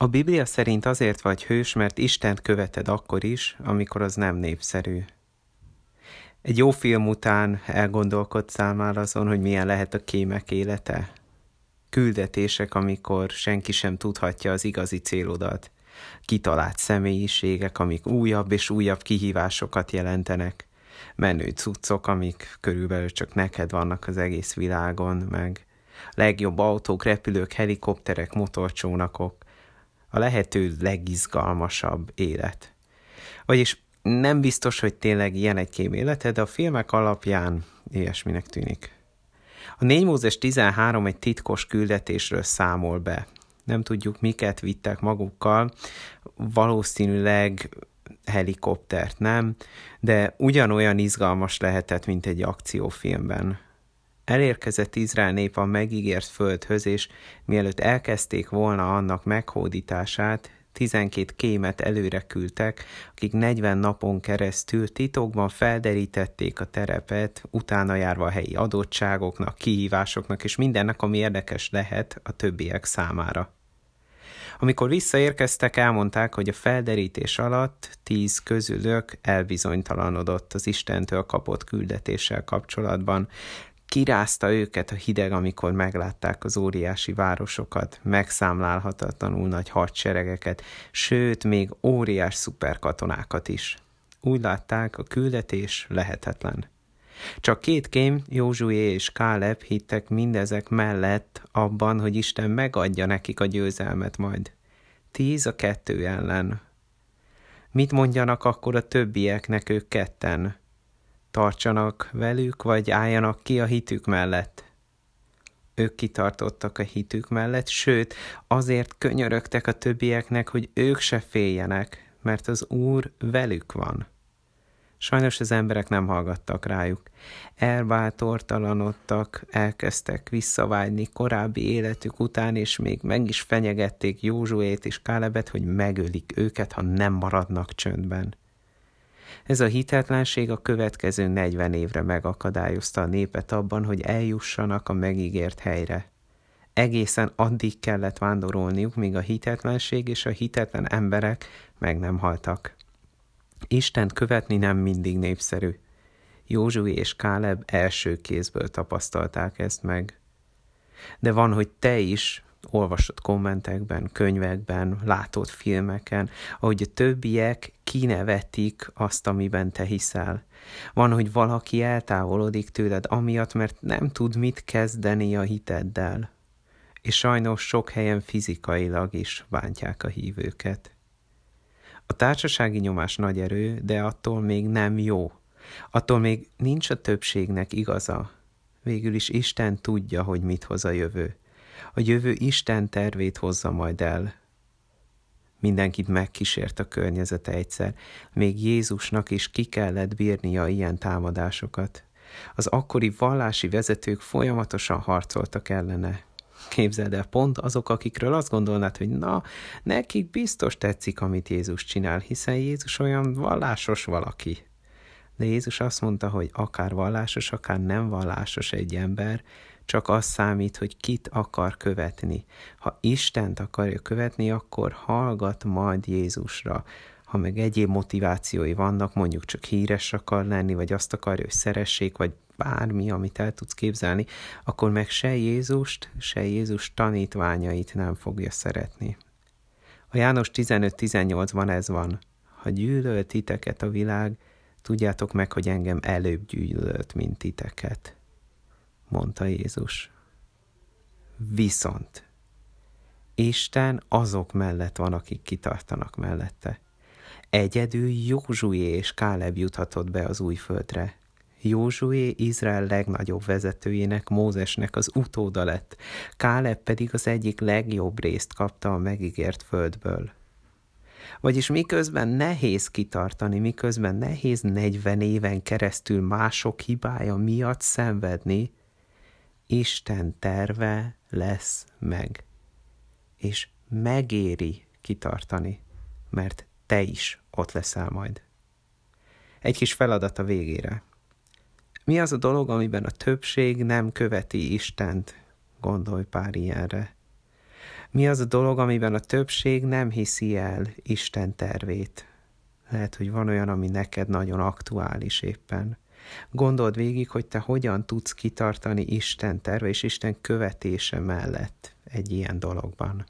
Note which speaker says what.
Speaker 1: A Biblia szerint azért vagy hős, mert Istent követed akkor is, amikor az nem népszerű. Egy jó film után elgondolkodtál már azon, hogy milyen lehet a kémek élete? Küldetések, amikor senki sem tudhatja az igazi célodat. Kitalált személyiségek, amik újabb és újabb kihívásokat jelentenek. Menő cuccok, amik körülbelül csak neked vannak az egész világon, meg legjobb autók, repülők, helikopterek, motorcsónakok, a lehető legizgalmasabb élet. Vagyis nem biztos, hogy tényleg ilyen egy kém élete, de a filmek alapján ilyesminek tűnik. A 4 Mózes 13 egy titkos küldetésről számol be. Nem tudjuk, miket vittek magukkal, valószínűleg helikoptert nem, de ugyanolyan izgalmas lehetett, mint egy akciófilmben. Elérkezett Izrael nép a megígért földhöz, és mielőtt elkezdték volna annak meghódítását, 12 kémet előre küldtek, akik 40 napon keresztül titokban felderítették a terepet, utána járva a helyi adottságoknak, kihívásoknak és mindennek, ami érdekes lehet a többiek számára. Amikor visszaérkeztek, elmondták, hogy a felderítés alatt tíz közülök elbizonytalanodott az Istentől kapott küldetéssel kapcsolatban, kirázta őket a hideg, amikor meglátták az óriási városokat, megszámlálhatatlanul nagy hadseregeket, sőt, még óriás szuperkatonákat is. Úgy látták, a küldetés lehetetlen. Csak két kém, Józsué és Káleb hittek mindezek mellett abban, hogy Isten megadja nekik a győzelmet majd. Tíz a kettő ellen. Mit mondjanak akkor a többieknek ők ketten? Tartsanak velük, vagy álljanak ki a hitük mellett. Ők kitartottak a hitük mellett, sőt, azért könyörögtek a többieknek, hogy ők se féljenek, mert az Úr velük van. Sajnos az emberek nem hallgattak rájuk. Elbátortalanodtak, elkezdtek visszavágyni korábbi életük után, és még meg is fenyegették Józsuét és Kálebet, hogy megölik őket, ha nem maradnak csöndben. Ez a hitetlenség a következő 40 évre megakadályozta a népet abban, hogy eljussanak a megígért helyre. Egészen addig kellett vándorolniuk, míg a hitetlenség és a hitetlen emberek meg nem haltak. Isten követni nem mindig népszerű. Józsui és Káleb első kézből tapasztalták ezt meg. De van, hogy te is olvasott kommentekben, könyvekben, látott filmeken, ahogy a többiek kinevetik azt, amiben te hiszel. Van, hogy valaki eltávolodik tőled amiatt, mert nem tud mit kezdeni a hiteddel. És sajnos sok helyen fizikailag is bántják a hívőket. A társasági nyomás nagy erő, de attól még nem jó. Attól még nincs a többségnek igaza. Végül is Isten tudja, hogy mit hoz a jövő a jövő Isten tervét hozza majd el. Mindenkit megkísért a környezete egyszer, még Jézusnak is ki kellett bírnia ilyen támadásokat. Az akkori vallási vezetők folyamatosan harcoltak ellene. Képzeld el, pont azok, akikről azt gondolnád, hogy na, nekik biztos tetszik, amit Jézus csinál, hiszen Jézus olyan vallásos valaki. De Jézus azt mondta, hogy akár vallásos, akár nem vallásos egy ember, csak az számít, hogy kit akar követni. Ha Istent akarja követni, akkor hallgat majd Jézusra. Ha meg egyéb motivációi vannak, mondjuk csak híres akar lenni, vagy azt akarja, hogy szeressék, vagy bármi, amit el tudsz képzelni, akkor meg se Jézust, se Jézus tanítványait nem fogja szeretni. A János 15-18-ban ez van. Ha gyűlölt titeket a világ, tudjátok meg, hogy engem előbb gyűlölt, mint titeket mondta Jézus. Viszont Isten azok mellett van, akik kitartanak mellette. Egyedül Józsué és Káleb juthatott be az új földre. Józsué Izrael legnagyobb vezetőjének, Mózesnek az utóda lett, Káleb pedig az egyik legjobb részt kapta a megígért földből. Vagyis miközben nehéz kitartani, miközben nehéz 40 éven keresztül mások hibája miatt szenvedni, Isten terve lesz meg. És megéri kitartani, mert te is ott leszel majd. Egy kis feladat a végére. Mi az a dolog, amiben a többség nem követi Istent? Gondolj pár ilyenre. Mi az a dolog, amiben a többség nem hiszi el Isten tervét? Lehet, hogy van olyan, ami neked nagyon aktuális éppen. Gondold végig, hogy te hogyan tudsz kitartani Isten terve és Isten követése mellett egy ilyen dologban.